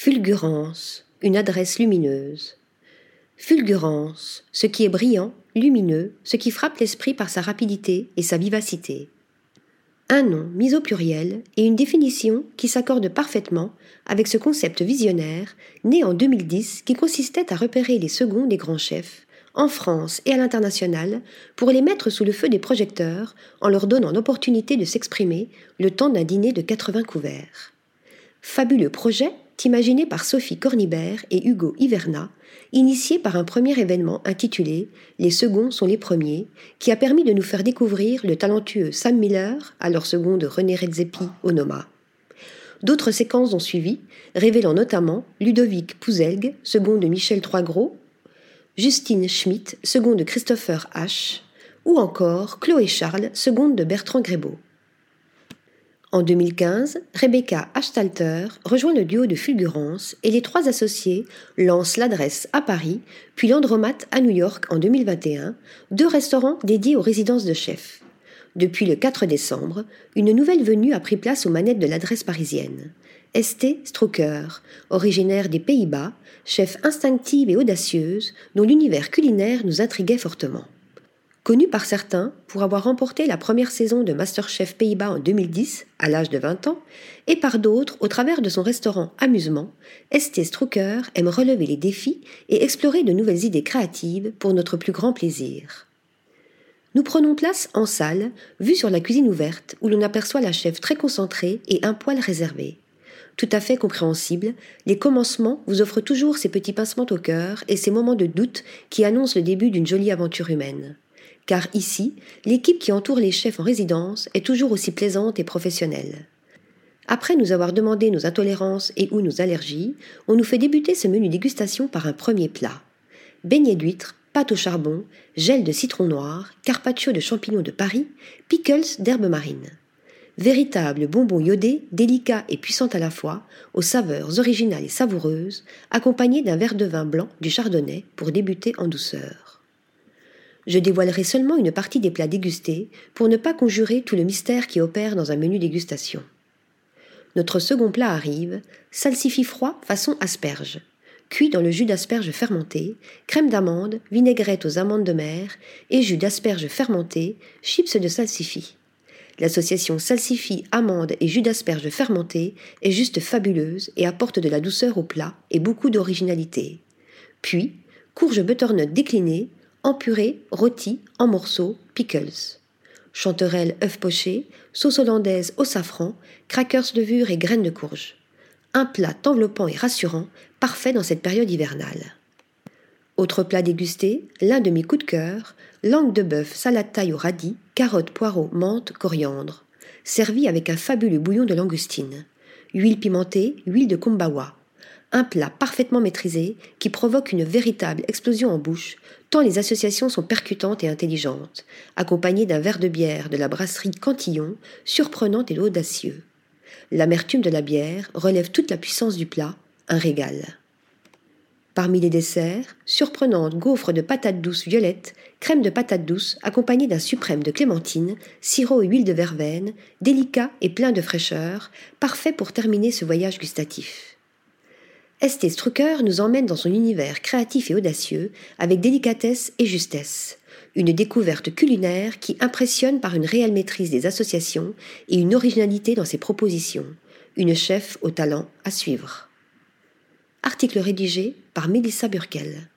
Fulgurance, une adresse lumineuse. Fulgurance, ce qui est brillant, lumineux, ce qui frappe l'esprit par sa rapidité et sa vivacité. Un nom mis au pluriel et une définition qui s'accorde parfaitement avec ce concept visionnaire né en 2010 qui consistait à repérer les seconds des grands chefs, en France et à l'international, pour les mettre sous le feu des projecteurs en leur donnant l'opportunité de s'exprimer le temps d'un dîner de 80 couverts. Fabuleux projet imaginé par Sophie Cornibert et Hugo Hiverna, initié par un premier événement intitulé Les seconds sont les premiers, qui a permis de nous faire découvrir le talentueux Sam Miller, alors second de René Redzepi au Noma. D'autres séquences ont suivi, révélant notamment Ludovic Pouzelg, second de Michel Troisgros, Justine Schmidt, second de Christopher H., ou encore Chloé Charles, seconde de Bertrand Grébeau. En 2015, Rebecca Ashtalter rejoint le duo de Fulgurance et les trois associés lancent l'adresse à Paris, puis l'Andromat à New York en 2021, deux restaurants dédiés aux résidences de chefs. Depuis le 4 décembre, une nouvelle venue a pris place aux manettes de l'adresse parisienne. Esté Strucker, originaire des Pays-Bas, chef instinctive et audacieuse, dont l'univers culinaire nous intriguait fortement. Connu par certains pour avoir remporté la première saison de Masterchef Pays-Bas en 2010, à l'âge de 20 ans, et par d'autres au travers de son restaurant Amusement, Esté Strucker aime relever les défis et explorer de nouvelles idées créatives pour notre plus grand plaisir. Nous prenons place en salle, vue sur la cuisine ouverte, où l'on aperçoit la chef très concentrée et un poil réservé. Tout à fait compréhensible, les commencements vous offrent toujours ces petits pincements au cœur et ces moments de doute qui annoncent le début d'une jolie aventure humaine car ici, l'équipe qui entoure les chefs en résidence est toujours aussi plaisante et professionnelle. Après nous avoir demandé nos intolérances et ou nos allergies, on nous fait débuter ce menu dégustation par un premier plat. Beignet d'huîtres, pâte au charbon, gel de citron noir, carpaccio de champignons de Paris, pickles d'herbes marines. Véritable bonbon iodé, délicat et puissant à la fois, aux saveurs originales et savoureuses, accompagné d'un verre de vin blanc du chardonnay pour débuter en douceur je dévoilerai seulement une partie des plats dégustés pour ne pas conjurer tout le mystère qui opère dans un menu dégustation. Notre second plat arrive, salsifis froid façon asperge. Cuit dans le jus d'asperge fermenté, crème d'amande, vinaigrette aux amandes de mer et jus d'asperge fermenté, chips de salsifis. L'association salsifis, amande et jus d'asperge fermenté est juste fabuleuse et apporte de la douceur au plat et beaucoup d'originalité. Puis, courge butternut déclinée, en purée, rôti, en morceaux, pickles. Chanterelle œufs pochés, sauce hollandaise au safran, crackers levure et graines de courge. Un plat enveloppant et rassurant, parfait dans cette période hivernale. Autre plat dégusté, l'un de mes coups de cœur, langue de bœuf, salade taille au radis, carottes, poireaux, menthe, coriandre. Servi avec un fabuleux bouillon de langoustine. Huile pimentée, huile de kumbawa un plat parfaitement maîtrisé qui provoque une véritable explosion en bouche, tant les associations sont percutantes et intelligentes, accompagnées d'un verre de bière de la brasserie Cantillon, surprenante et audacieux. L'amertume de la bière relève toute la puissance du plat, un régal. Parmi les desserts, surprenante gaufre de patates douces violettes, crème de patates douces accompagnée d'un suprême de clémentine, sirop et huile de verveine, délicat et plein de fraîcheur, parfait pour terminer ce voyage gustatif. Esté Strucker nous emmène dans son univers créatif et audacieux, avec délicatesse et justesse. Une découverte culinaire qui impressionne par une réelle maîtrise des associations et une originalité dans ses propositions. Une chef au talent à suivre. Article rédigé par Mélissa Burkel.